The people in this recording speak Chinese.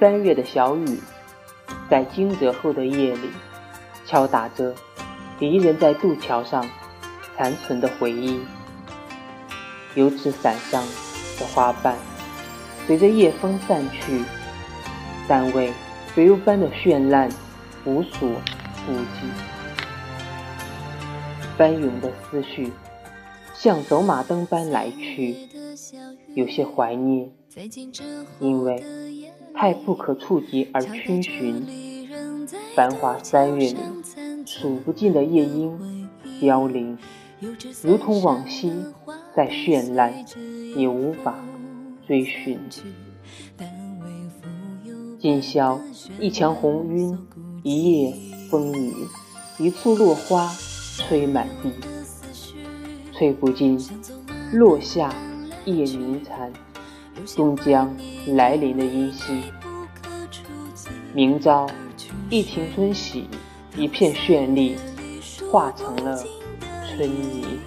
三月的小雨，在惊蛰后的夜里，敲打着离人在渡桥上残存的回忆。油纸伞上的花瓣，随着夜风散去，但为飞流般的绚烂无所顾忌。翻涌的思绪，像走马灯般来去，有些怀念，因为太不可触及而逡巡。繁华三月里，数不尽的夜莺凋零，如同往昔再绚烂，也无法追寻。今宵一墙红晕，一夜风雨，一簇落花。吹满地，吹不尽，落下夜云残，终将来临的依稀。明朝，一庭春喜，一片绚丽，化成了春泥。